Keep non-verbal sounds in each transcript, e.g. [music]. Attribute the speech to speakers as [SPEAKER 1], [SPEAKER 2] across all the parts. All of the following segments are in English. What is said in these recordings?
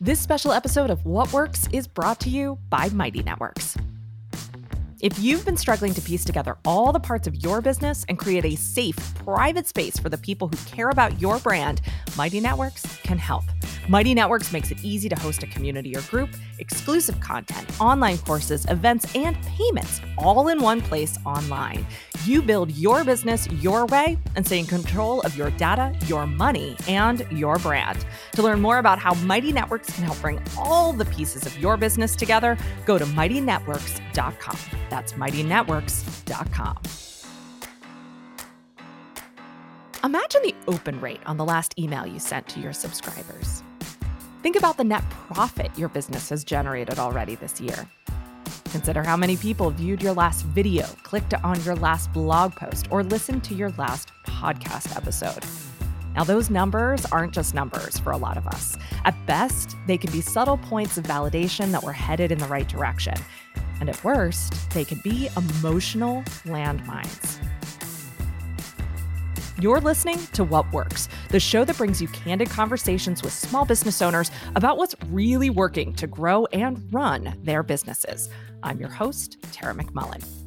[SPEAKER 1] This special episode of What Works is brought to you by Mighty Networks. If you've been struggling to piece together all the parts of your business and create a safe, private space for the people who care about your brand, Mighty Networks can help. Mighty Networks makes it easy to host a community or group, exclusive content, online courses, events, and payments all in one place online. You build your business your way and stay in control of your data, your money, and your brand. To learn more about how Mighty Networks can help bring all the pieces of your business together, go to mightynetworks.com. That's mightynetworks.com. Imagine the open rate on the last email you sent to your subscribers. Think about the net profit your business has generated already this year. Consider how many people viewed your last video, clicked on your last blog post, or listened to your last podcast episode. Now, those numbers aren't just numbers for a lot of us. At best, they can be subtle points of validation that we're headed in the right direction. And at worst, they can be emotional landmines. You're listening to What Works, the show that brings you candid conversations with small business owners about what's really working to grow and run their businesses. I'm your host, Tara McMullin.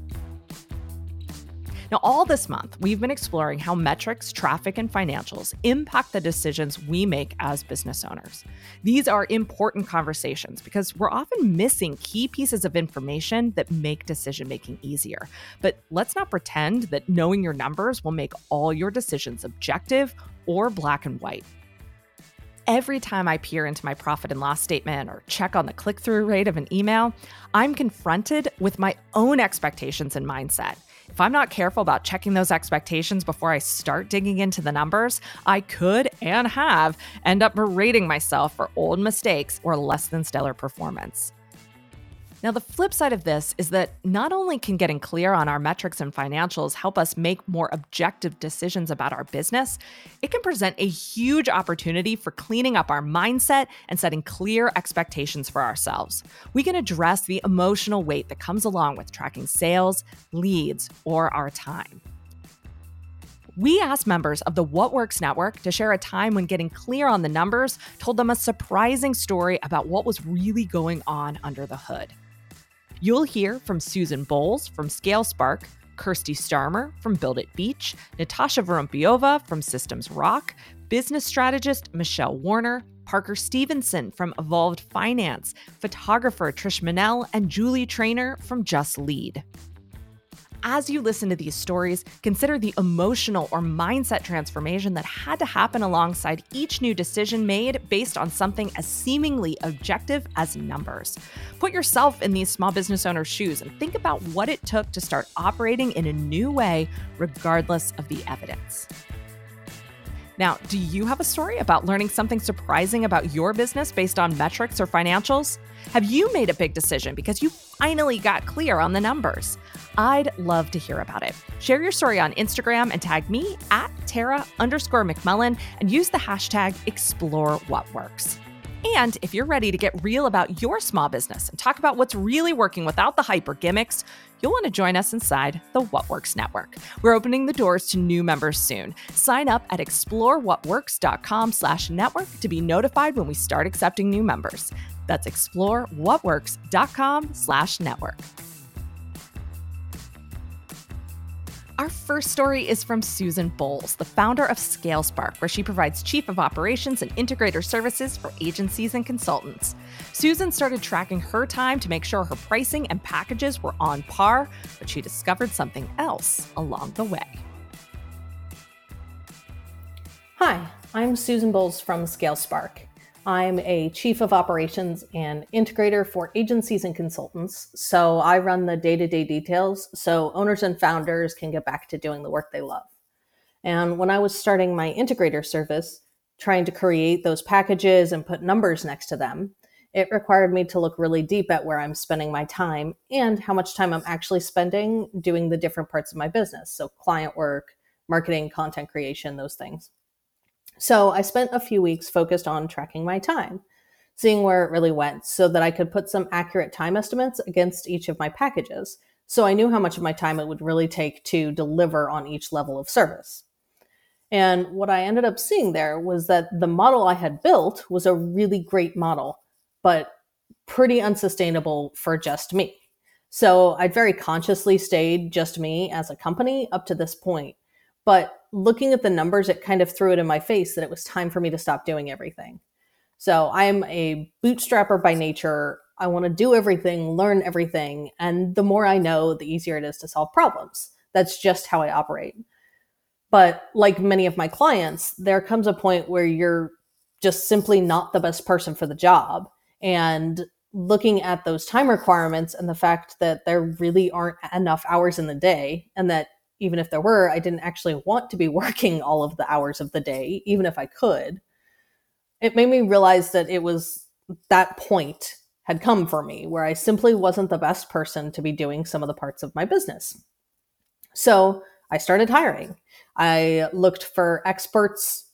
[SPEAKER 1] Now, all this month, we've been exploring how metrics, traffic, and financials impact the decisions we make as business owners. These are important conversations because we're often missing key pieces of information that make decision making easier. But let's not pretend that knowing your numbers will make all your decisions objective or black and white every time I peer into my profit and loss statement or check on the click through rate of an email, I'm confronted with my own expectations and mindset. If I'm not careful about checking those expectations before I start digging into the numbers, I could and have end up berating myself for old mistakes or less than stellar performance. Now, the flip side of this is that not only can getting clear on our metrics and financials help us make more objective decisions about our business, it can present a huge opportunity for cleaning up our mindset and setting clear expectations for ourselves. We can address the emotional weight that comes along with tracking sales, leads, or our time. We asked members of the What Works Network to share a time when getting clear on the numbers told them a surprising story about what was really going on under the hood. You'll hear from Susan Bowles from ScaleSpark, Kirsty Starmer from Build It Beach, Natasha Vorompiova from Systems Rock, business strategist Michelle Warner, Parker Stevenson from Evolved Finance, photographer Trish Manell, and Julie Trainer from Just Lead. As you listen to these stories, consider the emotional or mindset transformation that had to happen alongside each new decision made based on something as seemingly objective as numbers. Put yourself in these small business owners' shoes and think about what it took to start operating in a new way, regardless of the evidence. Now, do you have a story about learning something surprising about your business based on metrics or financials? Have you made a big decision because you finally got clear on the numbers? I'd love to hear about it. Share your story on Instagram and tag me at Tara underscore McMullin and use the hashtag explore what works. And if you're ready to get real about your small business and talk about what's really working without the hype or gimmicks, you'll want to join us inside the What Works Network. We're opening the doors to new members soon. Sign up at explorewhatworks.com slash network to be notified when we start accepting new members. That's explorewhatworks.com slash network. Our first story is from Susan Bowles, the founder of ScaleSpark, where she provides chief of operations and integrator services for agencies and consultants. Susan started tracking her time to make sure her pricing and packages were on par, but she discovered something else along the way.
[SPEAKER 2] Hi, I'm Susan Bowles from ScaleSpark. I'm a chief of operations and integrator for agencies and consultants. So I run the day to day details so owners and founders can get back to doing the work they love. And when I was starting my integrator service, trying to create those packages and put numbers next to them, it required me to look really deep at where I'm spending my time and how much time I'm actually spending doing the different parts of my business. So, client work, marketing, content creation, those things. So I spent a few weeks focused on tracking my time, seeing where it really went so that I could put some accurate time estimates against each of my packages. So I knew how much of my time it would really take to deliver on each level of service. And what I ended up seeing there was that the model I had built was a really great model, but pretty unsustainable for just me. So I'd very consciously stayed just me as a company up to this point. But looking at the numbers, it kind of threw it in my face that it was time for me to stop doing everything. So I'm a bootstrapper by nature. I want to do everything, learn everything. And the more I know, the easier it is to solve problems. That's just how I operate. But like many of my clients, there comes a point where you're just simply not the best person for the job. And looking at those time requirements and the fact that there really aren't enough hours in the day, and that even if there were, I didn't actually want to be [laughs] working all of the hours of the day, even if I could, it made me realize that it was that point had come for me where I simply wasn't the best person to be doing some of the parts of my business. So I started hiring. I looked for experts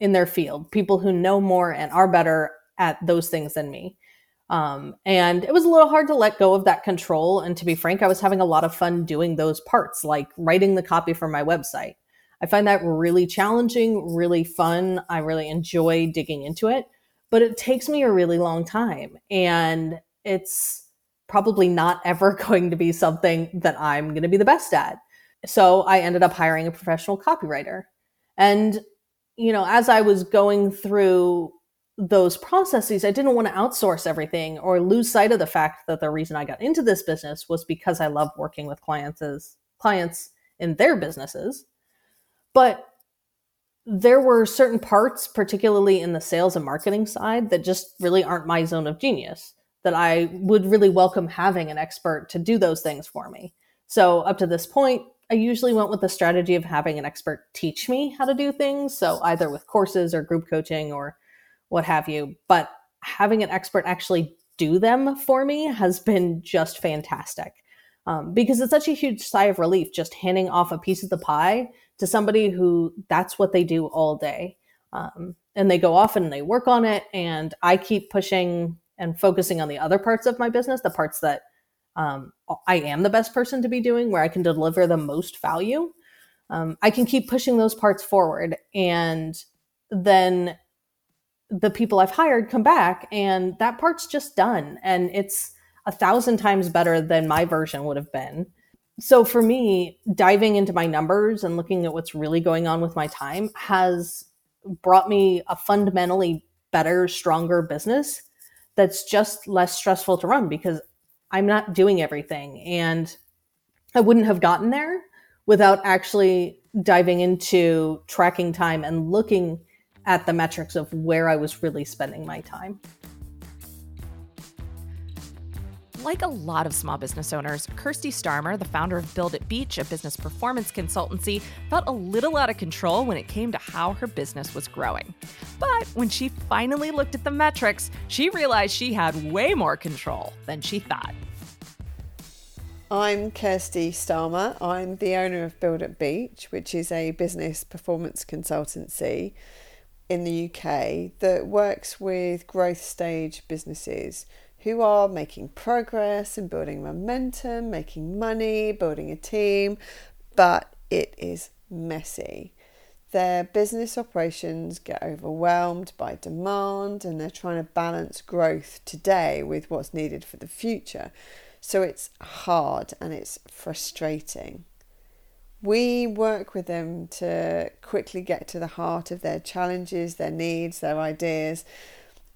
[SPEAKER 2] in their field, people who know more and are better at those things than me. Um, and it was a little hard to let go of that control. And to be frank, I was having a lot of fun doing those parts, like writing the copy for my website. I find that really challenging, really fun. I really enjoy digging into it, but it takes me a really long time. And it's probably not [laughs] ever going to be something that I'm going to be the best at. So I ended up hiring a professional copywriter. And, you know, as I was going through those processes, I didn't want to outsource everything or lose sight of the fact that the reason I got into this business was because I love working with clients clients in their businesses. But there were certain parts, particularly in the sales and marketing side, that just really aren't my zone of genius. That I would really welcome having an expert to do those things for me. So, up to this point, I usually went with the strategy of having an expert teach me how to do things. So, either with courses or group coaching or what have you. But having an expert actually do them for me has been just fantastic um, because it's such a huge sigh of relief just handing off a piece of the pie to somebody who that's what they do all day. Um, and they go off and they work on it. And I keep pushing and focusing on the other parts of my business, the parts that um, I am the best person to be doing, where I can deliver the most value. Um, I can keep pushing those parts forward. And then the people I've hired come back and that part's just done. And it's a thousand times better than my version would have been. So for me, diving into my numbers and looking at what's really going on with my time has brought me a fundamentally better, stronger business that's just less stressful to run because I'm not doing everything. And I wouldn't have gotten there without actually diving into tracking time and looking at the metrics of where I was really spending my time.
[SPEAKER 1] Like a lot of small business owners, Kirsty Starmer, the founder of Build It Beach, a business performance consultancy, felt a little out of control when it came to how her business was growing. But when she finally looked at the metrics, she realized she had way more control than she thought.
[SPEAKER 3] I'm Kirsty Starmer. I'm the owner of Build It Beach, which is a business performance consultancy in the UK that works with growth stage businesses who are making progress and building momentum, making money, building a team, but it is messy. Their business operations get overwhelmed by demand and they're trying to balance growth today with what's needed for the future. So it's hard and it's frustrating. We work with them to quickly get to the heart of their challenges, their needs, their ideas,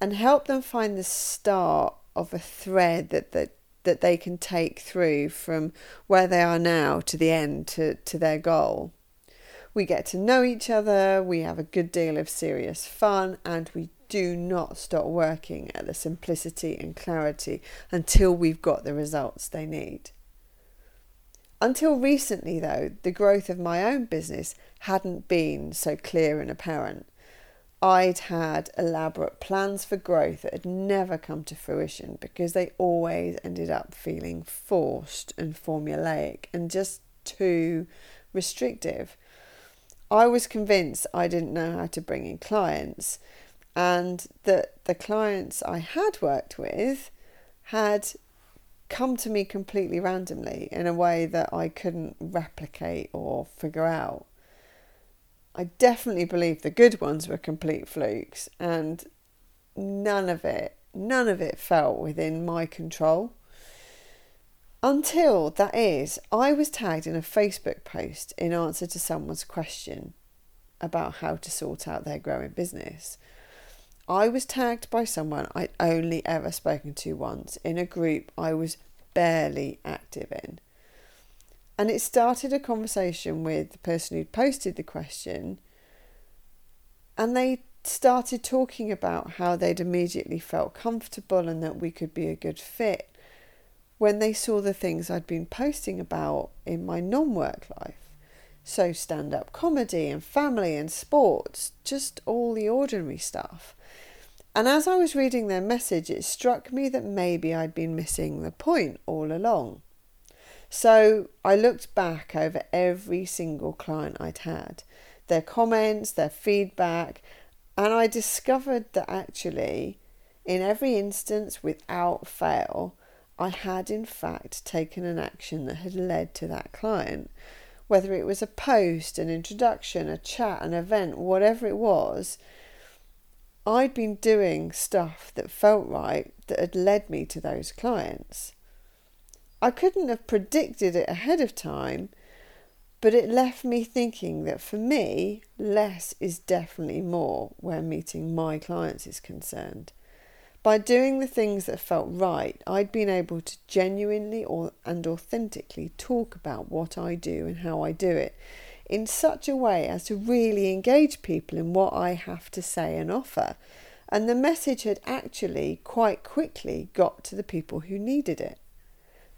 [SPEAKER 3] and help them find the start of a thread that that that they can take through from where they are now to the end to, to their goal. We get to know each other, we have a good deal of serious fun, and we do not stop working at the simplicity and clarity until we've got the results they need. Until recently, though, the growth of my own business hadn't been so clear and apparent. I'd had elaborate plans for growth that had never come to fruition because they always ended up feeling forced and formulaic and just too restrictive. I was convinced I didn't know how to bring in clients and that the clients I had worked with had come to me completely randomly in a way that I couldn't replicate or figure out. I definitely believe the good ones were complete flukes, and none of it, none of it felt within my control. Until, that is, I was tagged in a Facebook post in answer to someone's question about how to sort out their growing business. I was tagged by someone I'd only ever spoken to once in a group I was barely active in. And it started a conversation with the person who'd posted the question, and they started talking about how they'd immediately felt comfortable and that we could be a good fit when they saw the things I'd been posting about in my non work life. So, stand up comedy and family and sports, just all the ordinary stuff. And as I was reading their message, it struck me that maybe I'd been missing the point all along. So I looked back over every single client I'd had, their comments, their feedback, and I discovered that actually, in every instance, without fail, I had in fact taken an action that had led to that client. Whether it was a post, an introduction, a chat, an event, whatever it was, I'd been doing stuff that felt right that had led me to those clients. I couldn't have predicted it ahead of time, but it left me thinking that for me, less is definitely more where meeting my clients is concerned. By doing the things that felt right, I'd been able to genuinely or, and authentically talk about what I do and how I do it in such a way as to really engage people in what I have to say and offer. And the message had actually quite quickly got to the people who needed it.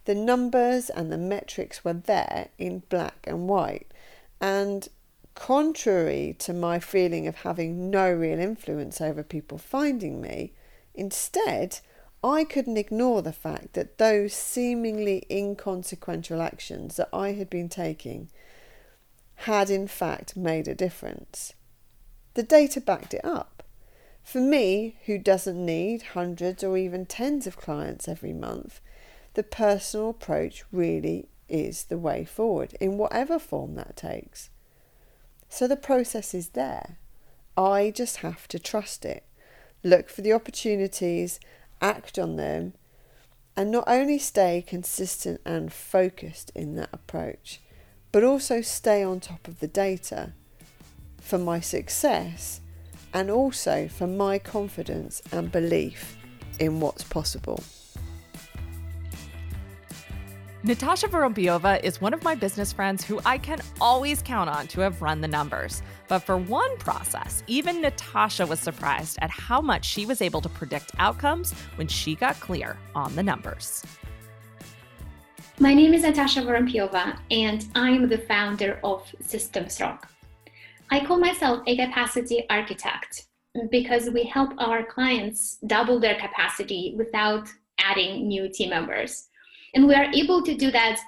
[SPEAKER 3] The numbers and the metrics were there in black and white. And contrary to my feeling of having no real influence over people finding me, instead, I couldn't ignore the fact that those seemingly inconsequential actions that I had been taking had in fact made a difference. The data backed it up. For me, who doesn't need hundreds or even tens of clients every month, the personal approach really is the way forward in whatever form that takes. So the process is there. I just have to trust it, look for the opportunities, act on them, and not only stay consistent and focused in that approach, but also stay on top of the data for my success and also for my confidence and belief in what's possible.
[SPEAKER 1] Natasha Vorompiova is one of my business friends who I can always count on to have run the numbers. But for one process, even Natasha was surprised at how much she was able to predict outcomes when she got clear on the numbers.
[SPEAKER 4] My name is Natasha Vorompiova, and I'm the founder of Systems Rock. I call myself a capacity architect because we help our clients double their capacity without adding new team members. And we are able to do that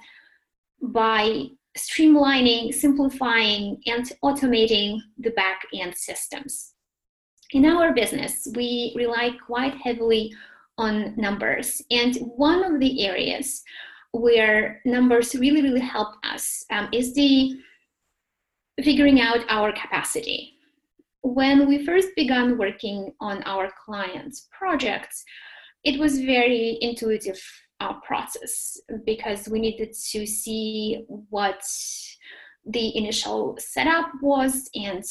[SPEAKER 4] by streamlining, simplifying, and automating the back end systems. In our business, we rely quite heavily on numbers. And one of the areas where numbers really, really help us um, is the figuring out our capacity. When we first began working on our clients' projects, it was very intuitive uh, process because we needed to see what the initial setup was and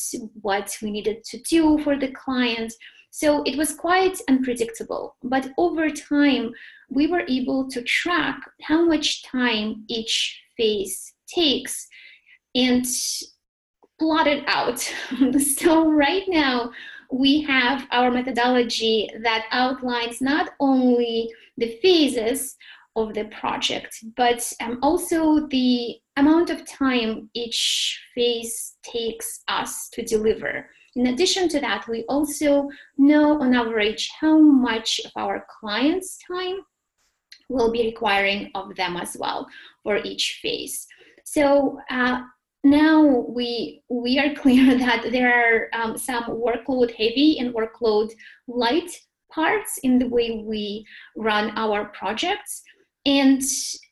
[SPEAKER 4] what we needed to do for the client. So it was quite unpredictable. But over time, we were able to track how much time each phase takes and plot it out. [laughs] so right now, we have our methodology that outlines not only the phases of the project, but um, also the amount of time each phase takes us to deliver. In addition to that, we also know on average how much of our clients' time will be requiring of them as well for each phase. So uh, now we we are [laughs] clear that there are um, some workload heavy and workload light parts in the way we run our projects and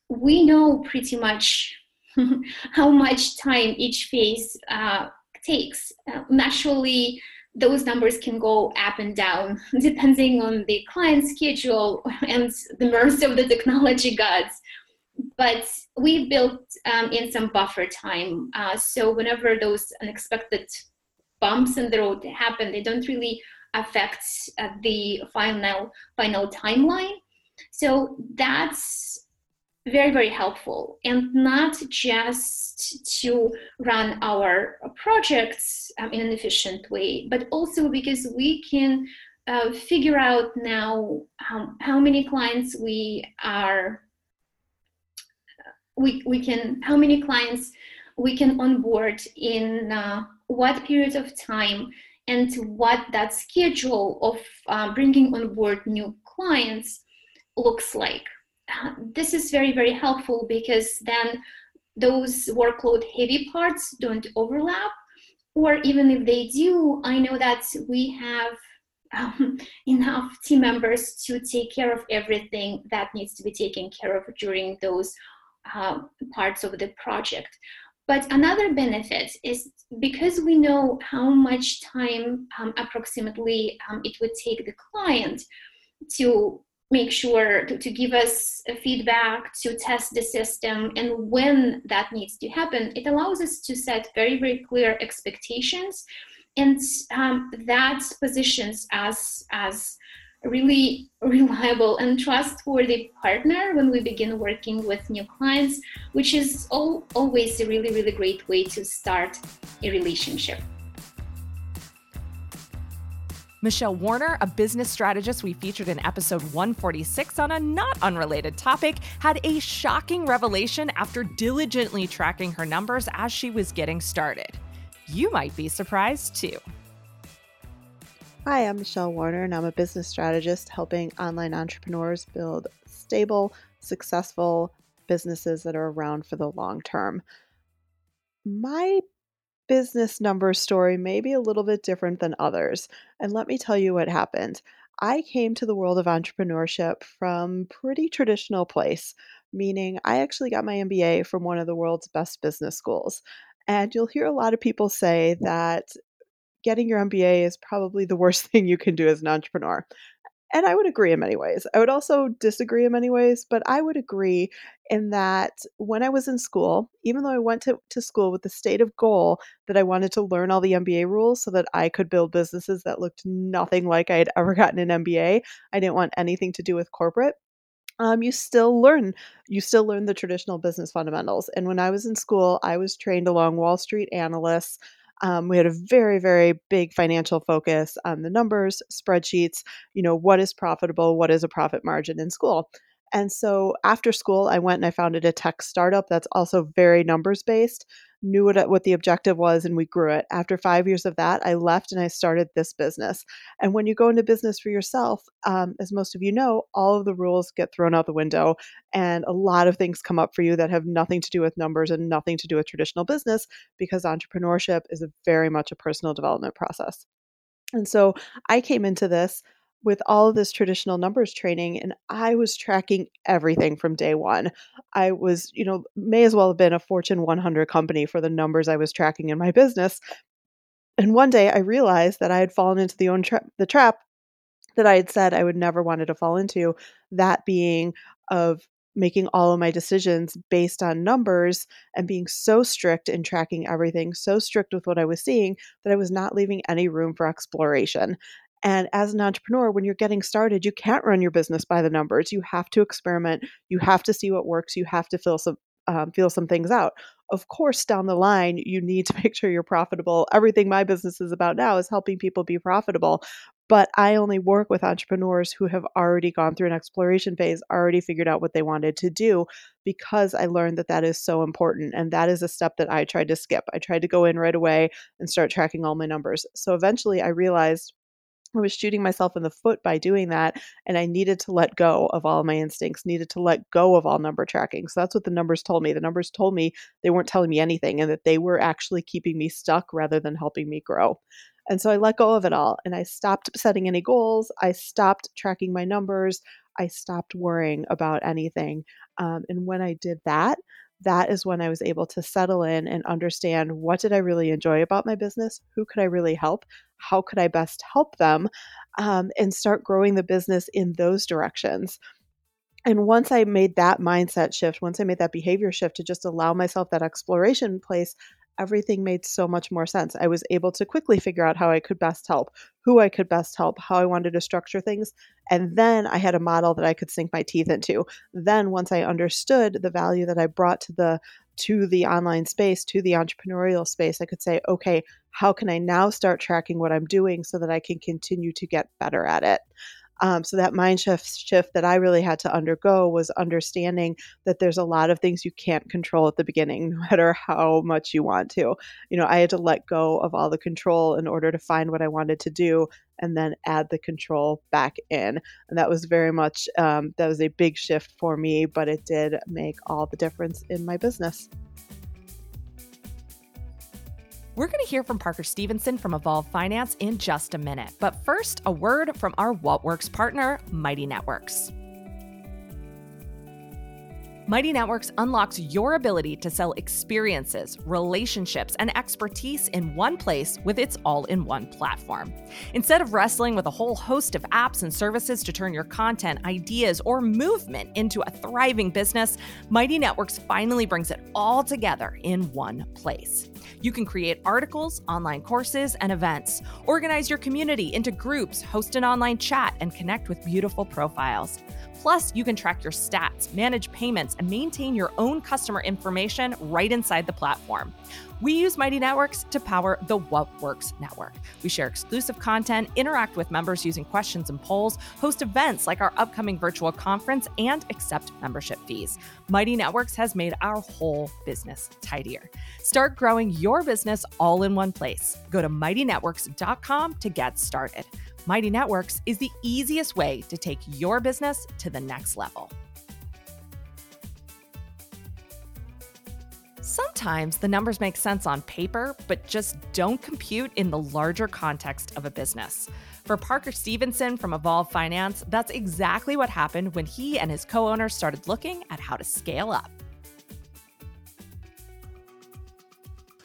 [SPEAKER 4] we know pretty much [laughs] how much time each phase uh, takes. Uh, naturally, those numbers can go up and down [laughs] depending on the client schedule and the mercy of the technology gods. But we built um, in some buffer time. Uh, so whenever those unexpected bumps in the road happen, they don't really affect uh, the final final timeline. So that's very very helpful. And not just to run our projects um, in an efficient way but also because we can uh, figure out now um, how many clients we are we, we can how many clients we can onboard in uh, what period of time and what that schedule of uh, bringing on board new clients looks like this is very, very helpful because then those workload heavy parts don't overlap. Or even if they do, I know that we have um, [laughs] enough team members to take care of everything that needs to be taken care of during those uh, parts of the project. But another benefit is because we know how much time um, approximately um, it would take the client to make sure to, to give us feedback, to test the system, and when that needs to happen, it allows us to set very, very clear expectations. And um, that positions us as really reliable and trustworthy partner when we begin working with new clients, which is all, always a really, really great way to start a relationship.
[SPEAKER 1] Michelle Warner, a business strategist we featured in episode 146 on a not unrelated topic, had a shocking revelation after diligently tracking her numbers as she was getting started. You might be surprised too.
[SPEAKER 5] Hi, I'm Michelle Warner, and I'm a business strategist helping online entrepreneurs build stable, successful businesses that are around for the long term. My business number story may be a little bit different than others. And let me tell you what happened. I came to the world of entrepreneurship from pretty traditional place, meaning I actually got my MBA from one of the world's best business schools. And you'll hear a lot of people say that getting your MBA is probably the worst [laughs] thing you can do as an entrepreneur. And I would agree in many ways. I would also disagree in many ways, but I would agree in that when I was in school, even though I went to, to school with the state of goal that I wanted to learn all the MBA rules so that I could build businesses that looked nothing like I had ever gotten an MBA, I didn't want anything to do with corporate. Um, you still learn you still learn the traditional business fundamentals and when i was in school i was trained along wall street analysts um, we had a very, very big financial focus on the numbers, spreadsheets, you know, what is profitable, what is a profit margin in school. And so after school, I went and I founded a tech startup that's also very numbers based, knew what, what the objective was, and we grew it. After five years of that, I left and I started this business. And when you go into business for yourself, um, as most of you know, all of the rules get thrown out the window, and a lot of things come up for you that have nothing to do with numbers and nothing to do with traditional business because entrepreneurship is very much a personal development process. And so I came into this with all of this traditional numbers training and I was tracking everything from day one. I was, you know, may as well have been a Fortune 100 company for the numbers I was tracking in my business. And one day I realized that I had fallen into the own tra- the trap that I had said I would never wanted to fall into, that being of making all of my decisions based on numbers and being so strict in tracking everything, so strict with what I was seeing that I was not leaving any room for exploration. And as an entrepreneur, when you're getting started, you can't run your business by the numbers. You have to experiment. You have to see what works. You have to feel some um, feel some things out. Of course, down the line, you need to [laughs] make sure you're profitable. Everything my business is about now is helping people be profitable. But I only work with entrepreneurs who have already gone through an exploration phase, already figured out what they wanted to do, because I learned that that is so important. And that is a step that I tried to skip. I tried to go in right away and start tracking all my numbers. So eventually I realized I was shooting myself in the foot by doing that. And I needed to let go of all my instincts, needed to let go of all number tracking. So that's what the numbers told me. The numbers told me they weren't telling me anything and that they were actually keeping me stuck rather than helping me grow. And so I let go of it all and I stopped setting any goals. I stopped tracking my numbers. I stopped worrying about anything. Um, and when I did that, that is when I was able to settle in and understand what did I really enjoy about my business? Who could I really help? How could I best help them? Um, and start growing the business in those directions. And once I made that mindset shift, once I made that behavior shift to just allow myself that exploration place, everything made so much more sense. I was able to quickly figure out how I could best help, who I could best help, how I wanted to structure things. And then I had a model that I could sink my teeth into. Then once I understood the value that I brought to the to the online space, to the entrepreneurial space, I could say, okay, how can I now start tracking what I'm doing so that I can continue to get better at it? Um, so that mind shift shift that I really had to undergo was understanding that there's a lot of things you can't control at the beginning, [laughs] no matter how much you want to. You know, I had to let go of all the control in order to find what I wanted to do, and then add the control back in. And that was very much um, that was a big shift for me, but it did make all the difference in my business.
[SPEAKER 1] We're going to hear from Parker Stevenson from Evolve Finance in just a minute. But first, a word from our What Works partner, Mighty Networks. Mighty Networks unlocks your ability to sell experiences, relationships, and expertise in one place with its all in one platform. Instead of wrestling with a whole host of apps and services to turn your content, ideas, or movement into a thriving business, Mighty Networks finally brings it all together in one place. You can create articles, online courses, and events, organize your community into groups, host an online chat, and connect with beautiful profiles. Plus, you can track your stats, manage payments, and maintain your own customer information right inside the platform. We use Mighty Networks to power the What Works network. We share exclusive content, interact with members using questions and polls, host events like our upcoming virtual conference, and accept membership fees. Mighty Networks has made our whole business tidier. Start growing your business all in one place. Go to mightynetworks.com to get started. Mighty Networks is the easiest way to take your business to the next level. Sometimes the numbers make sense on paper, but just don't compute in the larger context of a business. For Parker Stevenson from Evolve Finance, that's exactly what happened when he and his co owners started looking at how to scale up.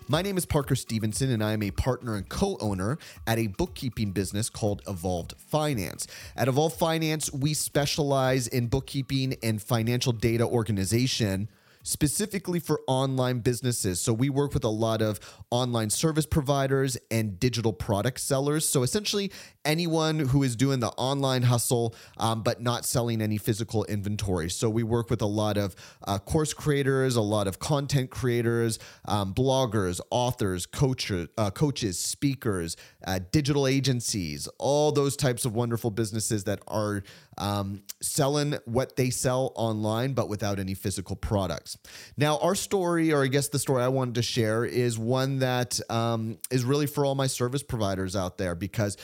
[SPEAKER 6] My name is Parker Stevenson, and I am a partner and co owner at a bookkeeping business called Evolved Finance. At Evolved Finance, we specialize in bookkeeping and financial data organization specifically for online businesses. So we work with a lot of online service providers and digital product sellers. So essentially, anyone who is doing the online hustle um, but not selling any physical inventory. So we work with a lot of uh, course creators, a lot of content creators, um, bloggers, authors, coaches, uh, coaches, speakers, uh, digital agencies, all those types of wonderful businesses that are um, selling what they sell online but without any physical products. Now, our story, or I guess the story I wanted to share, is one that um, is really for all my service providers out there because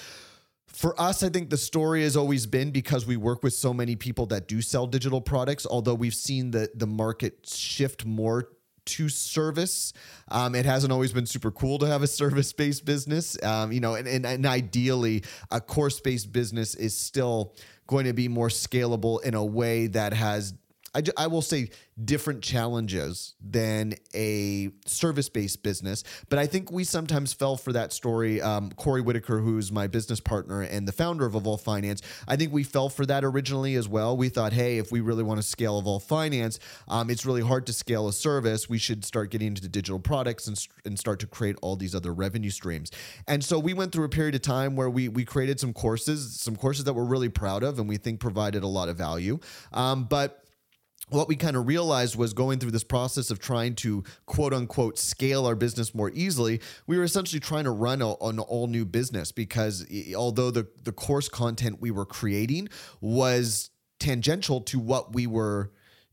[SPEAKER 6] for us, I think the story has always been because we work with so many people that do sell digital products, although we've seen the, the market shift more to service. Um, it hasn't always been super cool to have a [laughs] service based business, um, you know, and, and, and ideally, a course based business is still going to be more scalable in a way that has I, I will say different challenges than a service based business. But I think we sometimes fell for that story. Um, Corey Whitaker, who's my business partner and the founder of Evolve Finance, I think we fell for that originally as well. We thought, hey, if we really want to scale Evolve Finance, um, it's really hard to scale a service. We should start getting into digital products and, and start to create all these other revenue streams. And so we went through a period of time where we, we created some courses, some courses that we're really proud of and we think provided a lot of value. Um, but what we kind of realized was going through this process of trying to quote unquote scale our business more easily, we were essentially trying to run a, an all new business because although the, the course content we were creating was tangential to what we were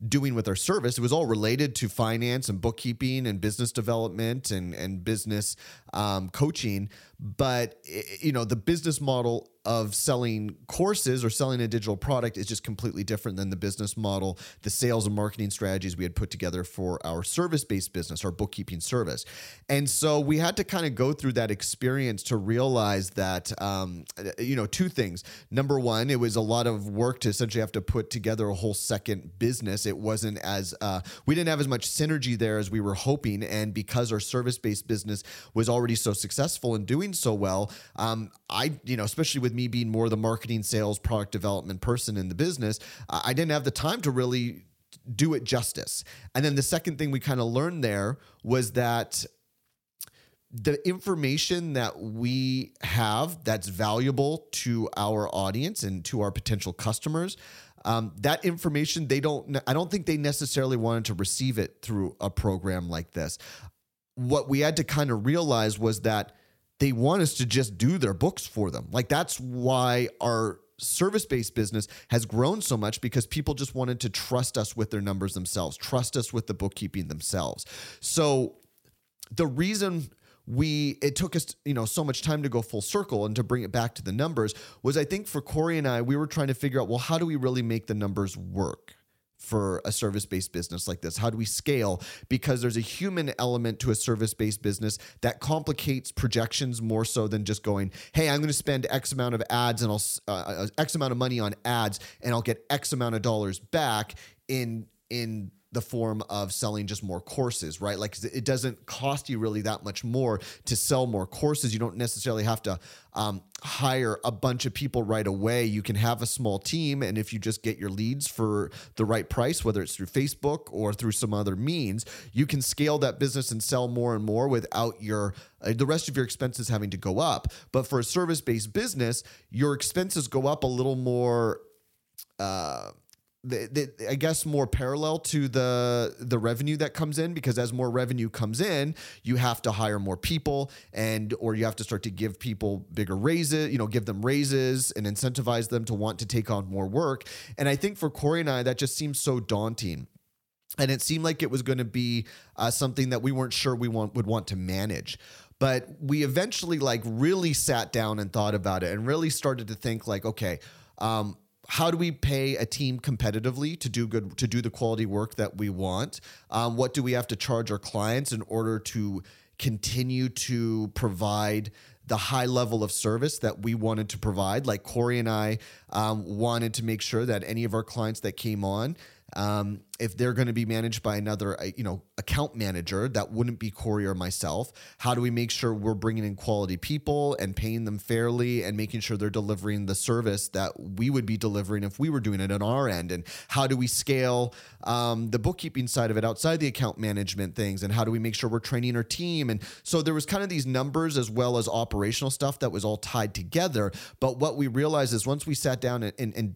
[SPEAKER 6] doing with our service. It was all related to finance and bookkeeping and business development and and business um, coaching. But you know, the business model of selling courses or selling a digital product is just completely different than the business model, the sales and marketing strategies we had put together for our service based business, our bookkeeping service. And so we had to kind of go through that experience to realize that, um, you know, two things. Number one, it was a lot of work to essentially have to put together a whole second business. It wasn't as, uh, we didn't have as much synergy there as we were hoping. And because our service based business was already so successful and doing so well, um, I, you know, especially with me being more the marketing, sales, product development person in the business, I didn't have the time to really do it justice. And then the second thing we kind of learned there was that the information that we have that's valuable to our audience and to our potential customers um, that information they don't i don't think they necessarily wanted to receive it through a program like this what we had to kind of realize was that they want us to just do their books for them. Like that's why our service based business has grown so much because people just wanted to trust us with their numbers themselves, trust us with the bookkeeping themselves. So the reason we it took us you know so much time to go full circle and to bring it back to the numbers was I think for Corey and I we were trying to figure out well how do we really make the numbers work for a service based business like this? How do we scale? Because there's a human element to a service based business that complicates projections more so than just going, hey, I'm going to spend X amount of ads and I'll uh, uh, X amount of money on ads and I'll get X amount of dollars back in in the form of selling just more courses, right? Like it doesn't cost you really that much more to sell more courses. You don't necessarily have to um, hire a bunch of people right away. You can have a small team, and if you just get your leads for the right price, whether it's through Facebook or through some other means, you can scale that business and sell more and more without your uh, the rest of your expenses having to go up. But for a service based business, your expenses go up a little more. Uh, the, the, I guess more parallel to the the revenue that comes in because as more revenue comes in, you have to hire more people and or you have to start to give people bigger raises, you know, give them raises and incentivize them to want to take on more work. And I think for Corey and I, that just seems so daunting and it seemed like it was going to be uh, something that we weren't sure we want would want to manage but we eventually like really sat down and thought about it and really started to think like okay um, how do we pay a team competitively to do good to do the quality work that we want? Um, what do we have to charge our clients in order to continue to provide the high level of service that we wanted to provide? Like corey and i um, wanted to make sure that any of our clients that came on um, if they're going to be managed by another, uh, you know, account manager, that wouldn't be Corey or myself. How do we make sure we're bringing in quality people and paying them fairly and making sure they're delivering the service that we would be delivering if we were doing it on our end? And how do we scale um, the bookkeeping side of it outside the account management things? And how do we make sure we're training our team? And so there was kind of these numbers as well as operational stuff that was all tied together. But what we realized is once we sat down and, and, and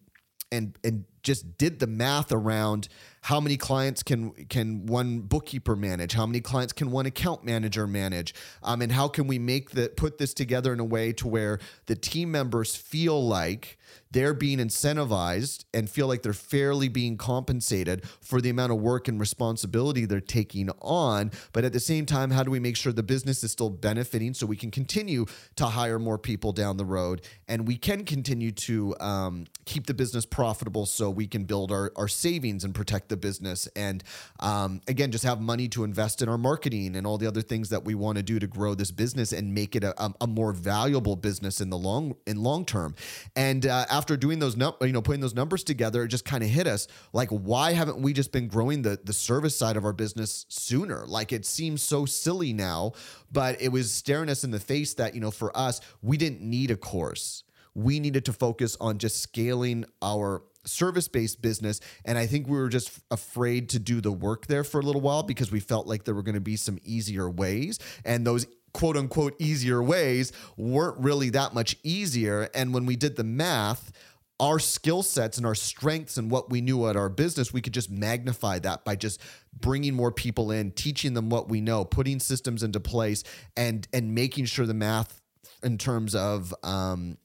[SPEAKER 6] and and just did the math around how many clients can can one bookkeeper manage how many clients can one account manager manage um, and how can we make the put this together in a way to where the team members feel like they're being incentivized and feel like they're fairly being compensated for the amount of work and responsibility they're taking on. But at the same time, how do we make sure the business is still benefiting so we can continue to hire more people down the road and we can continue to um, keep the business profitable so we can build our, our savings and protect the business and um, again just have money to invest in our marketing and all the other things that we want to do to grow this business and make it a, a more valuable business in the long in long term and uh, after doing those num- you know putting those numbers together it just kind of hit us like why haven't we just been growing the the service side of our business sooner like it seems so silly now but it was staring us in the face that you know for us we didn't need a course we needed to focus on just scaling our service based business. And I think we were just afraid to do the work there for a little while because we felt like there were going to be some easier ways. And those quote unquote easier ways weren't really that much easier. And when we did the math, our skill sets and our strengths and what we knew at our business, we could just magnify that by just bringing more people in, teaching them what we know, putting systems into place, and and making sure the math in terms of um,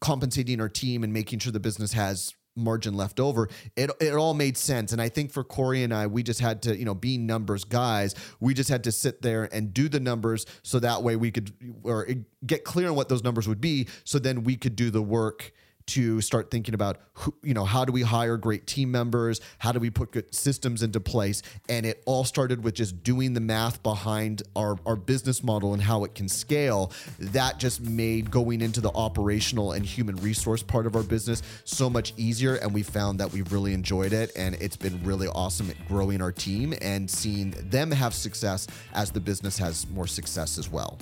[SPEAKER 6] compensating our team and making sure the business has margin left over it it all made sense. And i think for corey and i we just had to you know being numbers guys. We just had to sit there and do the numbers so that way we could or get clear on what those numbers would be so then we could do the work to start thinking about who, you know how do we hire great team members? How do we put good systems into place? And it all started with just doing the math behind our, our business model and how it can scale. That just made going into the operational and human resource part of our business so much easier and we found that we really enjoyed it and it's been really awesome at growing our team and seeing them have success as the business has more success as well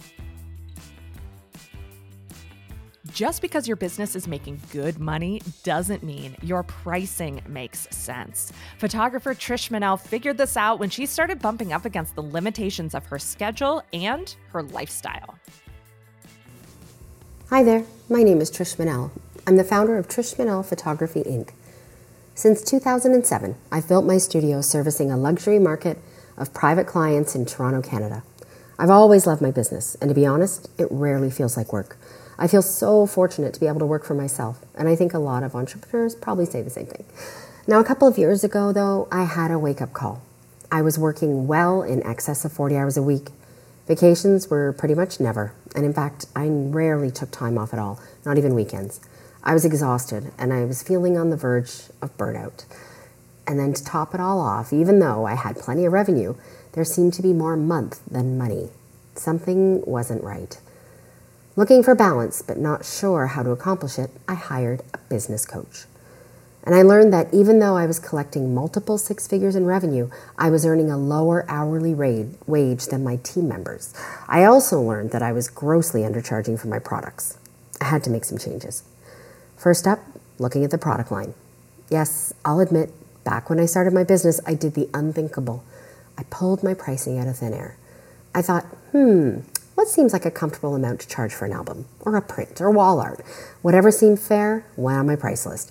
[SPEAKER 1] just because your business is making good money doesn't mean your pricing makes sense. Photographer Trish Manel figured this out when she started bumping up against the limitations of her schedule and her lifestyle.
[SPEAKER 7] Hi there, my name is Trish Manel. I'm the founder of Trish Manel Photography Inc. Since 2007, I've built my studio servicing a luxury market of private clients in Toronto, Canada. I've always loved my business, and to be honest, it rarely feels like work. I feel so fortunate to be able to work for myself, and I think a lot of entrepreneurs probably say the same thing. Now, a couple of years ago, though, I had a wake up call. I was working well in excess of 40 hours a week. Vacations were pretty much never, and in fact, I rarely took time off at all, not even weekends. I was exhausted, and I was feeling on the verge of burnout. And then to top it all off, even though I had plenty of revenue, there seemed to be more month than money. Something wasn't right. Looking for balance, but not sure how to accomplish it, I hired a business coach. And I learned that even though I was collecting multiple six figures in revenue, I was earning a lower hourly wage than my team members. I also learned that I was grossly undercharging for my products. I had to make some changes. First up, looking at the product line. Yes, I'll admit, back when I started my business, I did the unthinkable. I pulled my pricing out of thin air. I thought, hmm, what seems like a comfortable amount to charge for an album, or a print, or wall art. Whatever seemed fair went on my price list.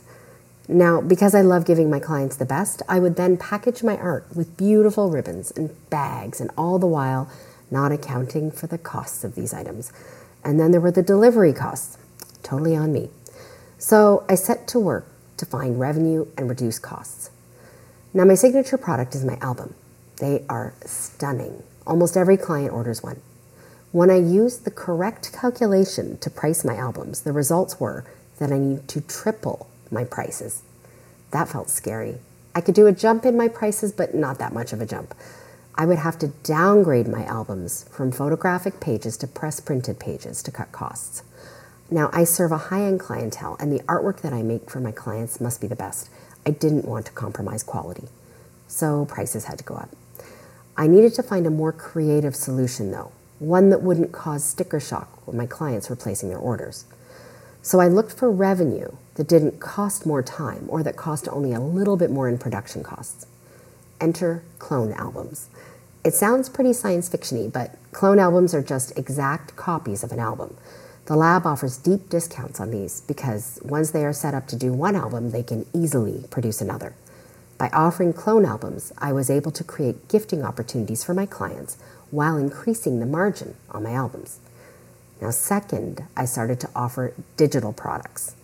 [SPEAKER 7] Now, because I love giving my clients the best, I would then package my art with beautiful ribbons and bags, and all the while not accounting for the costs of these items. And then there were the delivery costs, totally on me. So I set to work to find revenue and reduce costs. Now, my signature product is my album. They are stunning. Almost every client orders one. When I used the correct calculation to price my albums, the results were that I need to triple my prices. That felt scary. I could do a jump in my prices, but not that much of a jump. I would have to downgrade my albums from photographic pages to press printed pages to cut costs. Now, I serve a high end clientele, and the artwork that I make for my clients must be the best. I didn't want to compromise quality, so prices had to go up. I needed to find a more creative solution, though, one that wouldn't cause sticker shock when my clients were placing their orders. So I looked for revenue that didn't cost more time or that cost only a little bit more in production costs. Enter clone albums. It sounds pretty science fictiony, but clone albums are just exact copies of an album. The lab offers deep discounts on these because once they are set up to do one album, they can easily produce another. By offering clone albums, I was able to create gifting opportunities for my clients while increasing the margin on my albums. Now, second, I started to offer digital products.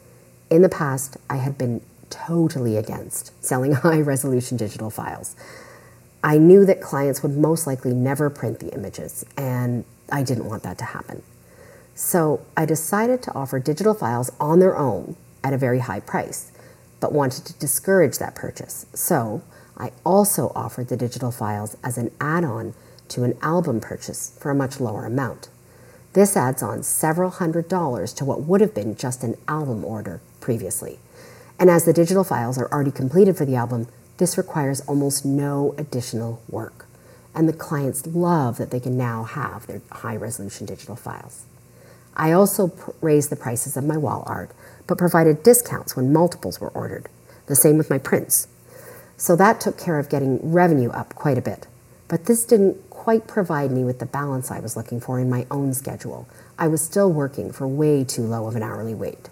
[SPEAKER 7] In the past, I had been totally against selling [laughs] high resolution digital files. I knew that clients would most likely never print the images, and I didn't want that to happen. So I decided to offer digital files on their own at a very high price, but wanted to discourage that purchase. So I also offered the digital files as an add on to an album purchase for a much lower amount. This adds on several hundred dollars to what would have been just an album order previously. And as the digital files are already completed for the album, this requires almost no additional work. And the clients love that they can now have their high resolution digital files. I also pr- raised the prices of my wall art, but provided discounts when multiples were ordered. The same with my prints. So that took care of getting revenue up quite a bit. But this didn't quite provide me with the balance I was looking for in my own schedule. I was still working for way too low of an hourly rate.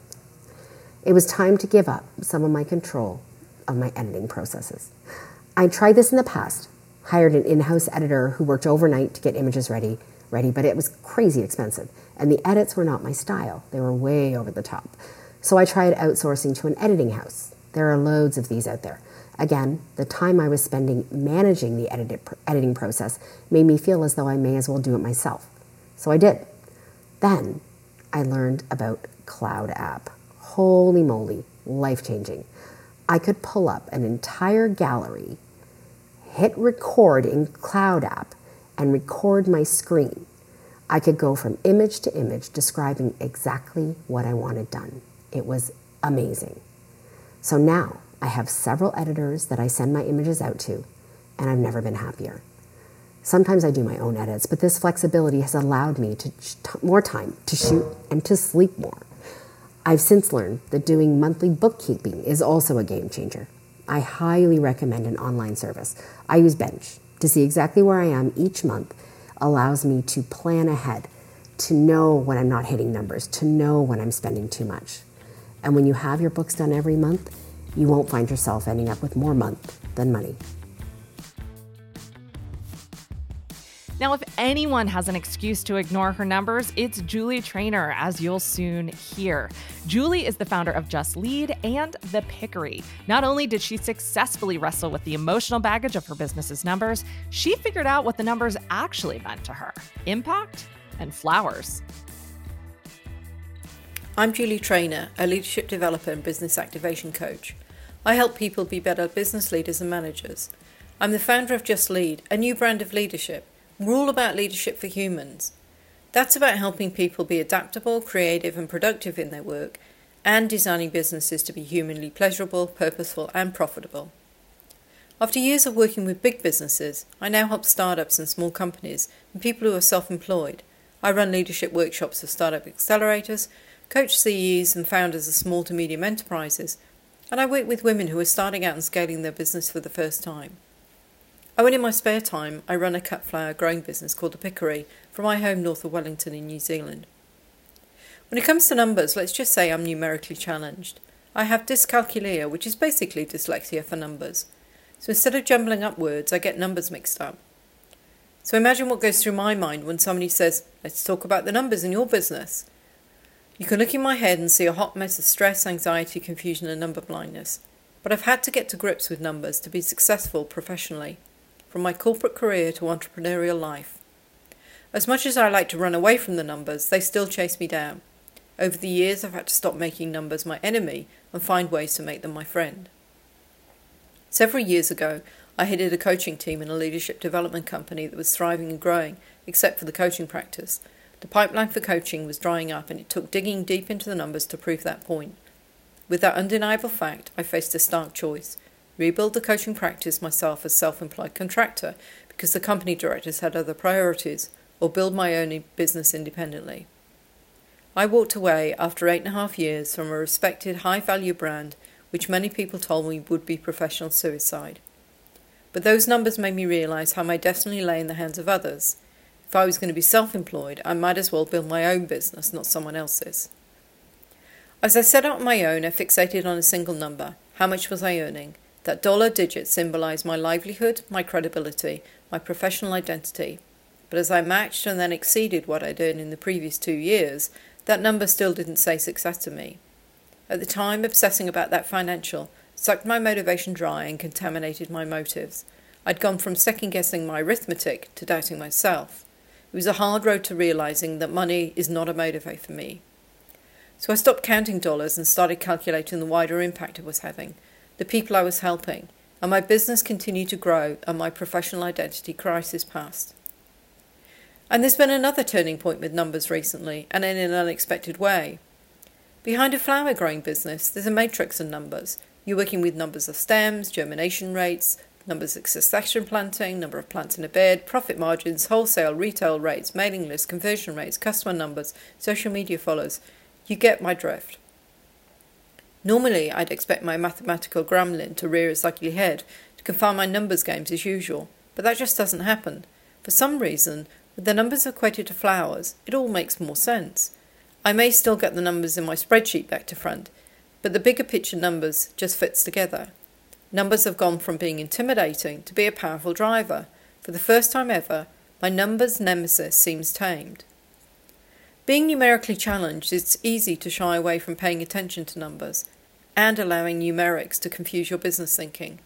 [SPEAKER 7] It was time to give up some of my control of my editing processes. I tried this in the past, hired an in-house editor who worked overnight to get images ready, ready, but it was crazy expensive, and the edits were not my style. They were way over the top. So I tried outsourcing to an editing house. There are loads of these out there. Again, the time I was spending managing the edit- editing process made me feel as though I may as well do it myself. So I did. Then I learned about Cloud App. Holy moly, life changing. I could pull up an entire gallery, hit record in Cloud App, and record my screen. I could go from image to image describing exactly what I wanted done. It was amazing. So now I have several editors that I send my images out to, and I've never been happier. Sometimes I do my own edits, but this flexibility has allowed me to more time to shoot and to sleep more. I've since learned that doing monthly bookkeeping is also a game changer. I highly recommend an online service. I use Bench to see exactly where I am each month allows me to plan ahead, to know when I'm not hitting numbers, to know when I'm spending too much. And when you have your books done every month, you won't find yourself ending up with more month than money.
[SPEAKER 1] Now, if anyone has an excuse to ignore her numbers, it's Julie Trainor, as you'll soon hear. Julie is the founder of Just Lead and The Pickery. Not only did she successfully wrestle with the emotional baggage of her business's numbers, she figured out what the numbers actually meant to her impact and flowers.
[SPEAKER 8] I'm Julie Trainor, a leadership developer and business activation coach. I help people be better business leaders and managers. I'm the founder of Just Lead, a new brand of leadership we're all about leadership for humans. That's about helping people be adaptable, creative, and productive in their work, and designing businesses to be humanly pleasurable, purposeful, and profitable. After years of working with big businesses, I now help startups and small companies and people who are self employed. I run leadership workshops for startup accelerators, coach CEOs and founders of small to medium enterprises, and I work with women who are starting out and scaling their business for the first time. Oh, and in my spare time, I run a cut flower growing business called the Pickery from my home north of Wellington in New Zealand. When it comes to numbers, let's just say I'm numerically challenged. I have dyscalculia, which is basically dyslexia for numbers. So instead of jumbling up words, I get numbers mixed up. So imagine what goes through my mind when somebody says, Let's talk about the numbers in your business. You can look in my head and see a hot mess of stress, anxiety, confusion, and number blindness. But I've had to get to grips with numbers to be successful professionally from my corporate career to entrepreneurial life. As much as I like to run away from the numbers, they still chase me down. Over the years, I've had to stop making numbers my enemy and find ways to make them my friend. Several years ago, I headed a coaching team in a leadership development company that was thriving and growing, except for the coaching practice. The pipeline for coaching was drying up, and it took digging deep into the numbers to prove that point. With that undeniable fact, I faced a stark choice rebuild the coaching practice myself as self-employed contractor because the company directors had other priorities, or build my own business independently. I walked away after eight and a half years from a respected high-value brand which many people told me would be professional suicide. But those numbers made me realize how my destiny lay in the hands of others. If I was going to be self employed, I might as well build my own business, not someone else's. As I set out on my own, I fixated on a single number how much was I earning? That dollar digit symbolized my livelihood, my credibility, my professional identity. But as I matched and then exceeded what I'd earned in the previous two years, that number still didn't say success to me. At the time, obsessing about that financial sucked my motivation dry and contaminated my motives. I'd gone from second guessing my arithmetic to doubting myself. It was a hard road to realizing that money is not a motivator for me. So I stopped counting dollars and started calculating the wider impact it was having the people I was helping, and my business continued to grow and my professional identity crisis passed. And there's been another turning point with numbers recently, and in an unexpected way. Behind a flower growing business, there's a matrix of numbers. You're working with numbers of stems, germination rates, numbers of succession planting, number of plants in a bed, profit margins, wholesale, retail rates, mailing lists, conversion rates, customer numbers, social media followers. You get my drift. Normally, I'd expect my mathematical gremlin to rear its ugly head to confound my numbers games as usual, but that just doesn't happen. For some reason, with the numbers equated to flowers, it all makes more sense. I may still get the numbers in my spreadsheet back to front, but the bigger picture numbers just fits together. Numbers have gone from being intimidating to be a powerful driver. For the first time ever, my numbers nemesis seems tamed. Being numerically challenged, it's easy to shy away from paying attention to numbers. and allowing numerics to confuse your business thinking.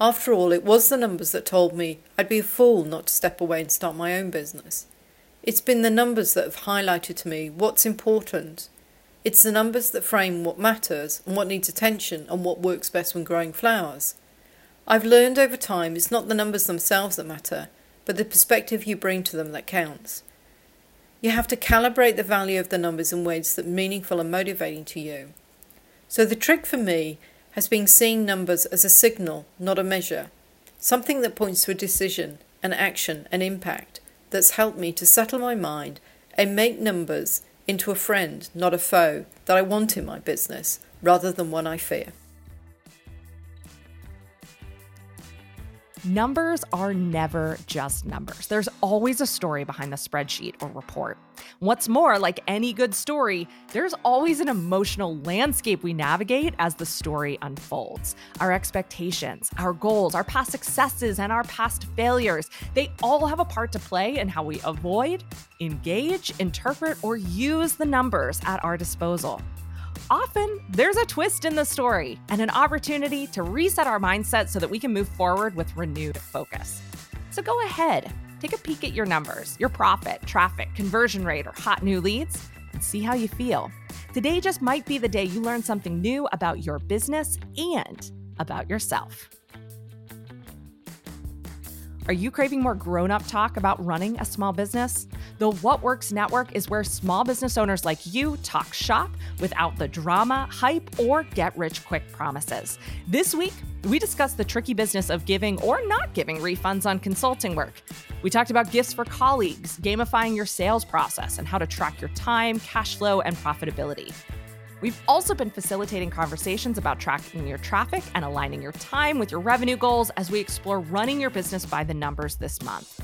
[SPEAKER 8] After all, it was the numbers that told me I'd be a fool not to step away and start my own business. It's been the numbers that have highlighted to me what's important. It's the numbers that frame what matters and what needs attention and what works best when growing flowers. I've learned over time it's not the numbers themselves that matter, but the perspective you bring to them that counts. You have to calibrate the value of the numbers in ways that are meaningful and motivating to you. So the trick for me has been seeing numbers as a signal, not a measure, something that points to a decision, an action, an impact that's helped me to settle my mind and make numbers into a friend, not a foe, that I want in my business rather than one I fear.
[SPEAKER 1] Numbers are never just numbers. There's always a story behind the spreadsheet or report. What's more, like any good story, there's always an emotional landscape we navigate as the story unfolds. Our expectations, our goals, our past successes, and our past failures, they all have a part to play in how we avoid, engage, interpret, or use the numbers at our disposal often there's a twist in the story and an opportunity to reset our mindset so that we can move forward with renewed focus. So go ahead, take a peek at your numbers, your profit, traffic, conversion rate, or hot new leads, and see how you feel. Today just might be the day you learn something new about your business and about yourself. Are you craving more grown up talk about running a small business? The What Works Network is where small business owners like you talk shop without the drama, hype, or get rich quick promises. This week, we discuss the tricky business of giving or not giving refunds on consulting work. We talked about gifts for colleagues, gamifying your sales process, and how to track your time, cash flow, and profitability. We've also been facilitating conversations about tracking your traffic and aligning your time with your revenue goals as we explore running your business by the numbers this month.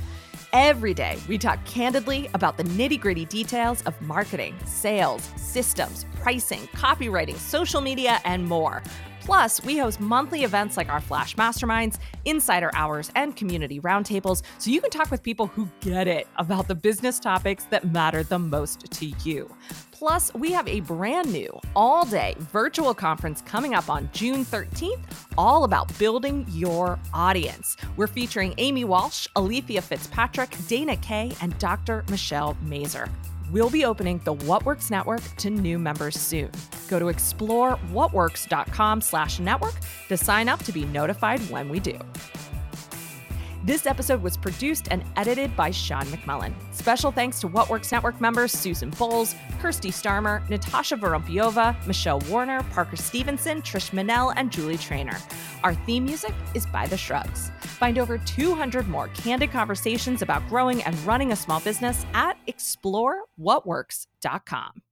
[SPEAKER 1] Every day, we talk candidly about the nitty gritty details of marketing, sales, systems, pricing, copywriting, social media, and more. Plus, we host monthly events like our Flash Masterminds, Insider Hours, and Community Roundtables so you can talk with people who get it about the business topics that matter the most to you. Plus, we have a brand new all day virtual conference coming up on June 13th, all about building your audience. We're featuring Amy Walsh, Alethea Fitzpatrick, Dana Kay, and Dr. Michelle Mazur. We'll be opening the What Works Network to new members soon. Go to explorewhatworks.com slash network to sign up to be notified when we do. This episode was produced and edited by Sean McMullin. Special thanks to What Works Network members Susan Bowles, Kirsty Starmer, Natasha Vorompiova, Michelle Warner, Parker Stevenson, Trish Manell, and Julie Trainor. Our theme music is by The Shrugs. Find over 200 more candid conversations about growing and running a small business at explorewhatworks.com.